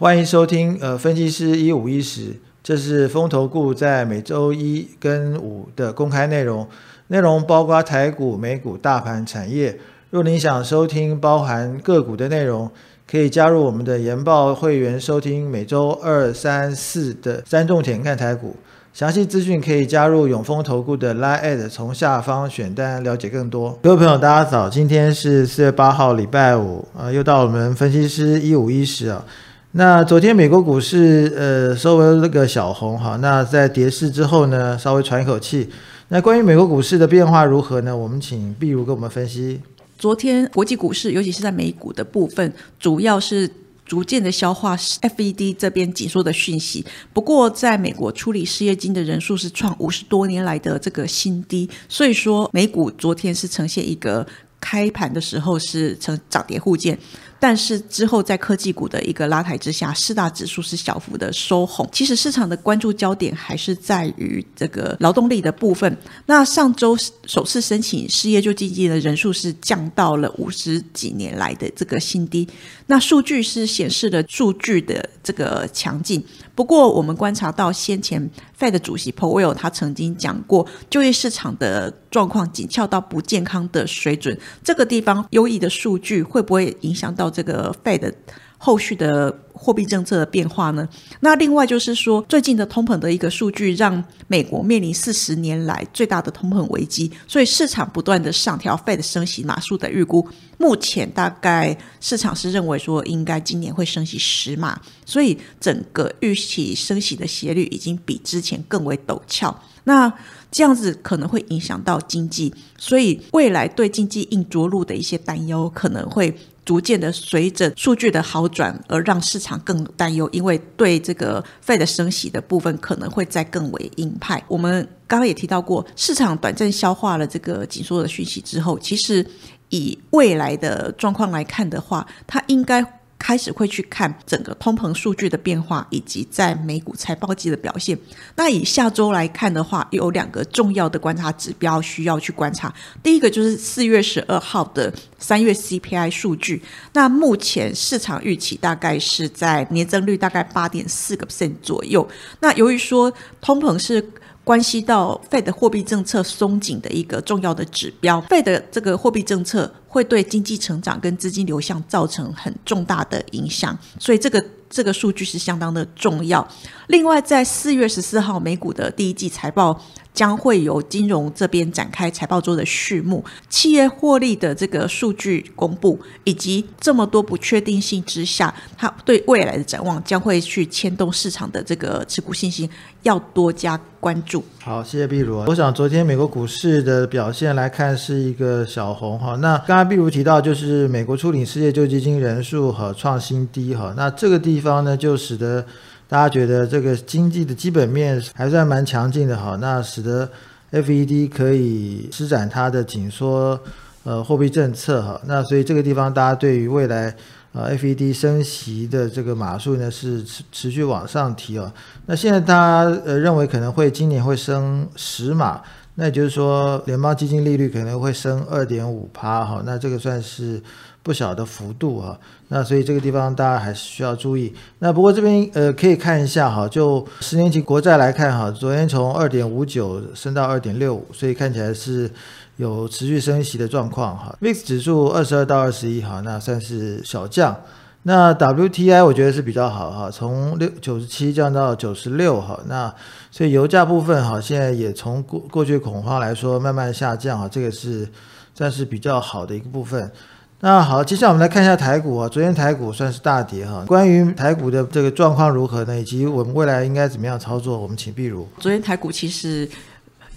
欢迎收听呃分析师一五一十，这是风投顾在每周一跟五的公开内容，内容包括台股、美股、大盘、产业。若您想收听包含个股的内容，可以加入我们的研报会员收听每周二、三、四的三重点看台股。详细资讯可以加入永丰投顾的 Line，从下方选单了解更多。各位朋友，大家早，今天是四月八号，礼拜五，啊，又到我们分析师一五一十啊。那昨天美国股市呃稍微那个小红哈，那在跌势之后呢，稍微喘一口气。那关于美国股市的变化如何呢？我们请碧如跟我们分析。昨天国际股市，尤其是在美股的部分，主要是逐渐的消化 FED 这边紧缩的讯息。不过，在美国处理失业金的人数是创五十多年来的这个新低，所以说美股昨天是呈现一个开盘的时候是呈涨跌互见。但是之后在科技股的一个拉抬之下，四大指数是小幅的收红。其实市场的关注焦点还是在于这个劳动力的部分。那上周首次申请失业救济金的人数是降到了五十几年来的这个新低。那数据是显示了数据的这个强劲。不过我们观察到先前 Fed 主席 Powell 他曾经讲过，就业市场的状况紧俏到不健康的水准。这个地方优异的数据会不会影响到？这个 Fed 后续的货币政策的变化呢？那另外就是说，最近的通膨的一个数据，让美国面临四十年来最大的通膨危机，所以市场不断的上调 Fed 升息码数的预估。目前大概市场是认为说，应该今年会升息十码，所以整个预期升息的斜率已经比之前更为陡峭。那这样子可能会影响到经济，所以未来对经济硬着陆的一些担忧可能会。逐渐的随着数据的好转而让市场更担忧，因为对这个费的升息的部分可能会再更为鹰派。我们刚刚也提到过，市场短暂消化了这个紧缩的讯息之后，其实以未来的状况来看的话，它应该。开始会去看整个通膨数据的变化，以及在美股财报季的表现。那以下周来看的话，有两个重要的观察指标需要去观察。第一个就是四月十二号的三月 CPI 数据。那目前市场预期大概是在年增率大概八点四个 percent 左右。那由于说通膨是关系到 Fed 货币政策松紧的一个重要的指标，Fed 这个货币政策。会对经济成长跟资金流向造成很重大的影响，所以这个这个数据是相当的重要。另外，在四月十四号，美股的第一季财报将会由金融这边展开财报周的序幕，企业获利的这个数据公布，以及这么多不确定性之下，它对未来的展望将会去牵动市场的这个持股信心，要多加关注。好，谢谢碧如。我想昨天美国股市的表现来看是一个小红哈。那刚刚碧如提到，就是美国初领失业救济金人数和创新低哈。那这个地方呢，就使得大家觉得这个经济的基本面还算蛮强劲的哈。那使得 FED 可以施展它的紧缩呃货币政策哈。那所以这个地方大家对于未来。呃，FED 升息的这个码数呢是持持续往上提哦。那现在他呃认为可能会今年会升十码，那也就是说联邦基金利率可能会升二点五趴哈。那这个算是不小的幅度哈。那所以这个地方大家还是需要注意。那不过这边呃可以看一下哈，就十年期国债来看哈，昨天从二点五九升到二点六五，所以看起来是。有持续升息的状况哈，VIX 指数二十二到二十一哈，那算是小降。那 WTI 我觉得是比较好哈，从六九十七降到九十六哈，那所以油价部分哈，现在也从过过去恐慌来说慢慢下降哈，这个是算是比较好的一个部分。那好，接下来我们来看一下台股啊，昨天台股算是大跌哈，关于台股的这个状况如何呢？以及我们未来应该怎么样操作？我们请碧如。昨天台股其实。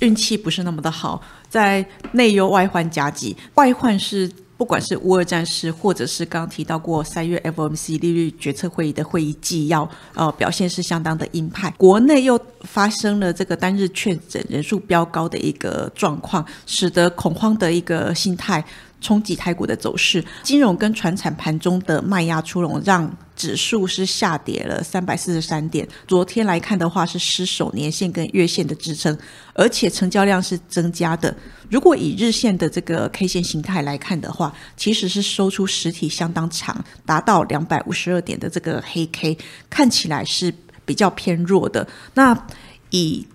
运气不是那么的好，在内忧外患夹击，外患是不管是乌尔战事，或者是刚刚提到过三月 FOMC 利率决策会议的会议纪要，呃，表现是相当的鹰派。国内又发生了这个单日确诊人数飙高的一个状况，使得恐慌的一个心态。冲击台股的走势。金融跟船产盘中的卖压出笼，让指数是下跌了三百四十三点。昨天来看的话，是失守年线跟月线的支撑，而且成交量是增加的。如果以日线的这个 K 线形态来看的话，其实是收出实体相当长，达到两百五十二点的这个黑 K，看起来是比较偏弱的。那以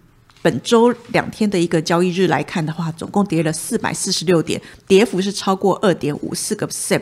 本周两天的一个交易日来看的话，总共跌了四百四十六点，跌幅是超过二点五四个 percent。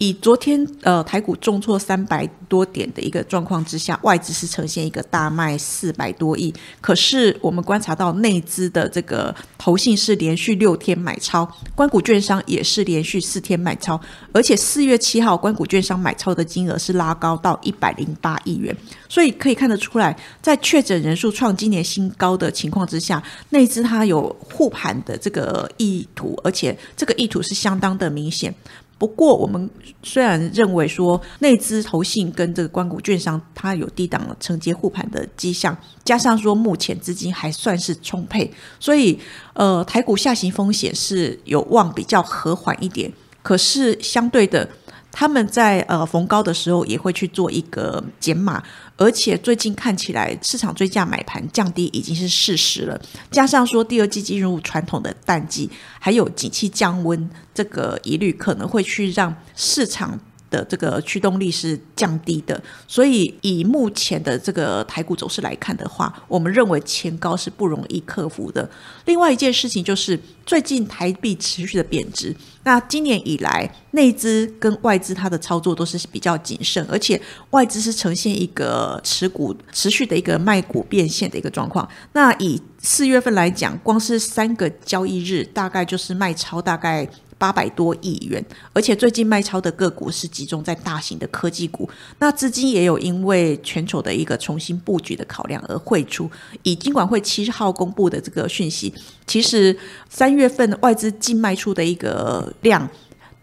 以昨天呃台股重挫三百多点的一个状况之下，外资是呈现一个大卖四百多亿。可是我们观察到内资的这个投信是连续六天买超，关谷券商也是连续四天买超，而且四月七号关谷券商买超的金额是拉高到一百零八亿元。所以可以看得出来，在确诊人数创今年新高的情况之下，内资它有护盘的这个意图，而且这个意图是相当的明显。不过，我们虽然认为说内资投信跟这个关谷券商它有低档承接护盘的迹象，加上说目前资金还算是充沛，所以呃台股下行风险是有望比较和缓一点。可是相对的。他们在呃逢高的时候也会去做一个减码，而且最近看起来市场追价买盘降低已经是事实了。加上说第二季进入传统的淡季，还有景气降温这个疑虑，可能会去让市场。的这个驱动力是降低的，所以以目前的这个台股走势来看的话，我们认为前高是不容易克服的。另外一件事情就是最近台币持续的贬值，那今年以来内资跟外资它的操作都是比较谨慎，而且外资是呈现一个持股持续的一个卖股变现的一个状况。那以四月份来讲，光是三个交易日，大概就是卖超大概。八百多亿元，而且最近卖超的个股是集中在大型的科技股，那资金也有因为全球的一个重新布局的考量而汇出。以金管会七号公布的这个讯息，其实三月份外资净卖出的一个量，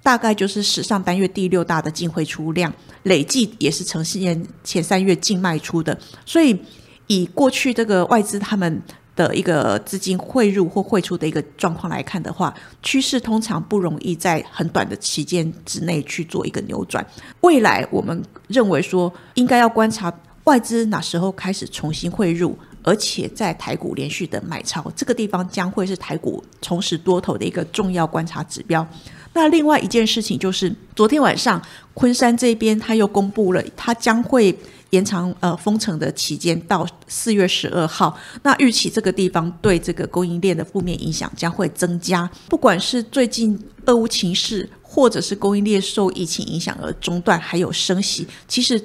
大概就是史上单月第六大的净汇出量，累计也是呈现前三月净卖出的。所以以过去这个外资他们。的一个资金汇入或汇出的一个状况来看的话，趋势通常不容易在很短的期间之内去做一个扭转。未来我们认为说，应该要观察外资哪时候开始重新汇入，而且在台股连续的买超，这个地方将会是台股重拾多头的一个重要观察指标。那另外一件事情就是，昨天晚上昆山这边他又公布了，他将会。延长呃封城的期间到四月十二号，那预期这个地方对这个供应链的负面影响将会增加。不管是最近俄乌情势，或者是供应链受疫情影响而中断，还有升息，其实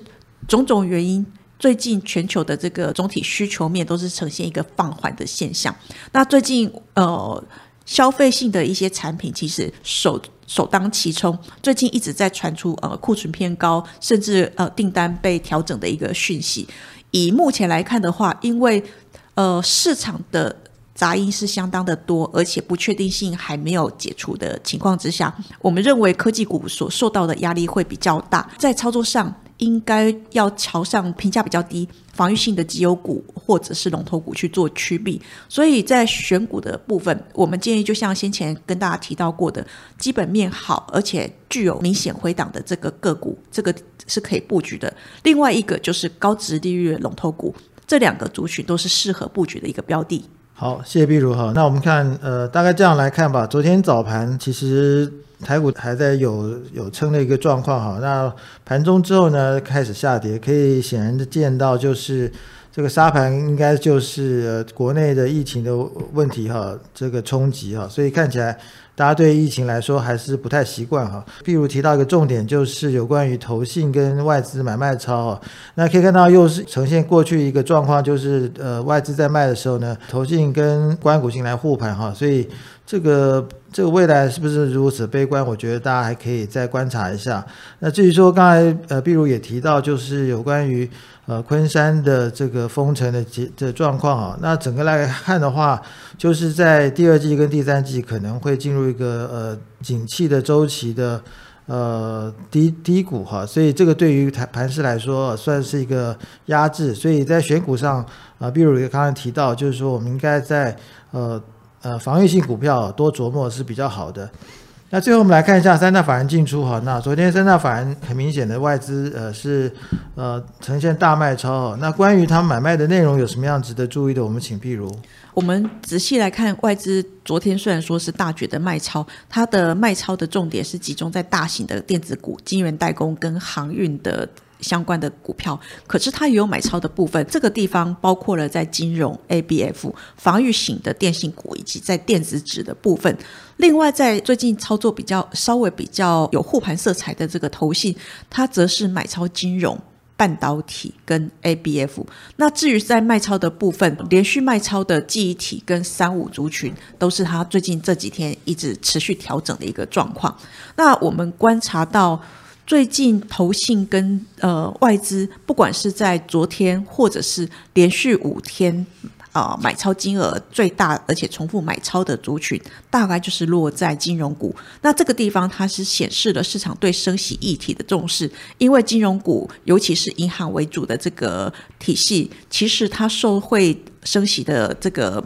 种种原因，最近全球的这个总体需求面都是呈现一个放缓的现象。那最近呃。消费性的一些产品其实受首当其冲，最近一直在传出呃库存偏高，甚至呃订单被调整的一个讯息。以目前来看的话，因为呃市场的杂音是相当的多，而且不确定性还没有解除的情况之下，我们认为科技股所受到的压力会比较大，在操作上。应该要朝上评价比较低、防御性的绩优股或者是龙头股去做区避，所以在选股的部分，我们建议就像先前跟大家提到过的，基本面好而且具有明显回档的这个个股，这个是可以布局的。另外一个就是高值利率龙头股，这两个族群都是适合布局的一个标的。好，谢谢碧如哈。那我们看，呃，大概这样来看吧。昨天早盘其实。台股还在有有撑的一个状况哈，那盘中之后呢开始下跌，可以显然的见到就是这个沙盘应该就是国内的疫情的问题哈，这个冲击哈，所以看起来。大家对疫情来说还是不太习惯哈。譬如提到一个重点，就是有关于投信跟外资买卖超哈。那可以看到又是呈现过去一个状况，就是呃外资在卖的时候呢，投信跟关股信来护盘哈。所以这个这个未来是不是如此悲观？我觉得大家还可以再观察一下。那至于说刚才呃，比如也提到，就是有关于。呃，昆山的这个封城的结的状况啊，那整个来看的话，就是在第二季跟第三季可能会进入一个呃景气的周期的呃低低谷哈，所以这个对于盘盘市来说算是一个压制，所以在选股上啊，比如刚刚提到，就是说我们应该在呃呃防御性股票多琢磨是比较好的。那最后我们来看一下三大法人进出哈。那昨天三大法人很明显的外资呃是呃呈现大卖超。那关于他买卖的内容有什么样值得注意的？我们请譬如。我们仔细来看，外资昨天虽然说是大举的卖超，它的卖超的重点是集中在大型的电子股、晶圆代工跟航运的相关的股票，可是它也有买超的部分。这个地方包括了在金融、ABF、防御型的电信股以及在电子纸的部分。另外，在最近操作比较稍微比较有护盘色彩的这个投信，它则是买超金融。半导体跟 ABF，那至于在卖超的部分，连续卖超的记忆体跟三五族群，都是它最近这几天一直持续调整的一个状况。那我们观察到，最近投信跟呃外资，不管是在昨天或者是连续五天。啊，买超金额最大而且重复买超的族群，大概就是落在金融股。那这个地方它是显示了市场对升息议题的重视，因为金融股尤其是银行为主的这个体系，其实它受会升息的这个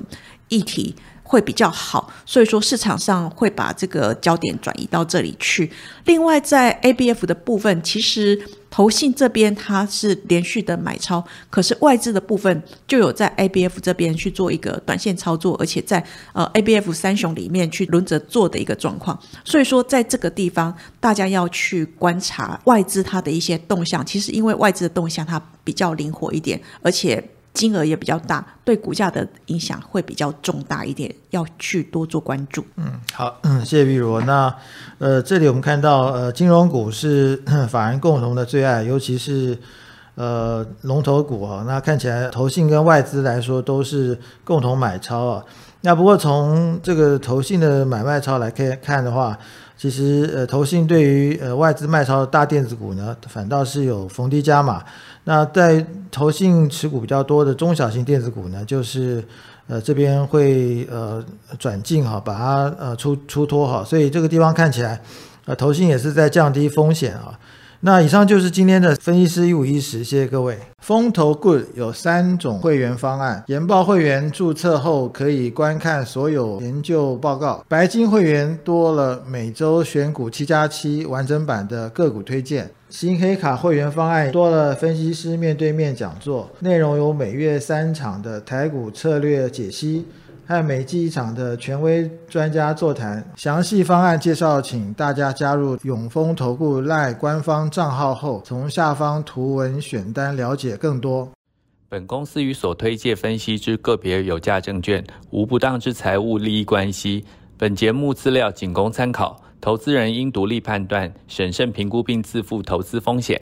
议题。会比较好，所以说市场上会把这个焦点转移到这里去。另外，在 ABF 的部分，其实投信这边它是连续的买超，可是外资的部分就有在 ABF 这边去做一个短线操作，而且在呃 ABF 三雄里面去轮着做的一个状况。所以说，在这个地方，大家要去观察外资它的一些动向。其实，因为外资的动向它比较灵活一点，而且。金额也比较大，对股价的影响会比较重大一点，要去多做关注。嗯，好，嗯，谢谢碧如。那呃，这里我们看到呃，金融股是 法人共同的最爱，尤其是呃龙头股啊。那看起来投信跟外资来说都是共同买超啊。那不过从这个投信的买卖超来看看的话，其实呃投信对于呃外资卖超的大电子股呢，反倒是有逢低加码。那在投信持股比较多的中小型电子股呢，就是呃这边会呃转进哈，把它呃出出脱哈，所以这个地方看起来呃投信也是在降低风险啊。那以上就是今天的分析师一五一十，谢谢各位。风投 Good 有三种会员方案，研报会员注册后可以观看所有研究报告，白金会员多了每周选股七加七完整版的个股推荐。新黑卡会员方案多了分析师面对面讲座，内容有每月三场的台股策略解析，和每季一场的权威专家座谈。详细方案介绍，请大家加入永丰投顾赖官方账号后，从下方图文选单了解更多。本公司与所推介分析之个别有价证券无不当之财务利益关系。本节目资料仅供参考。投资人应独立判断、审慎评估并自负投资风险。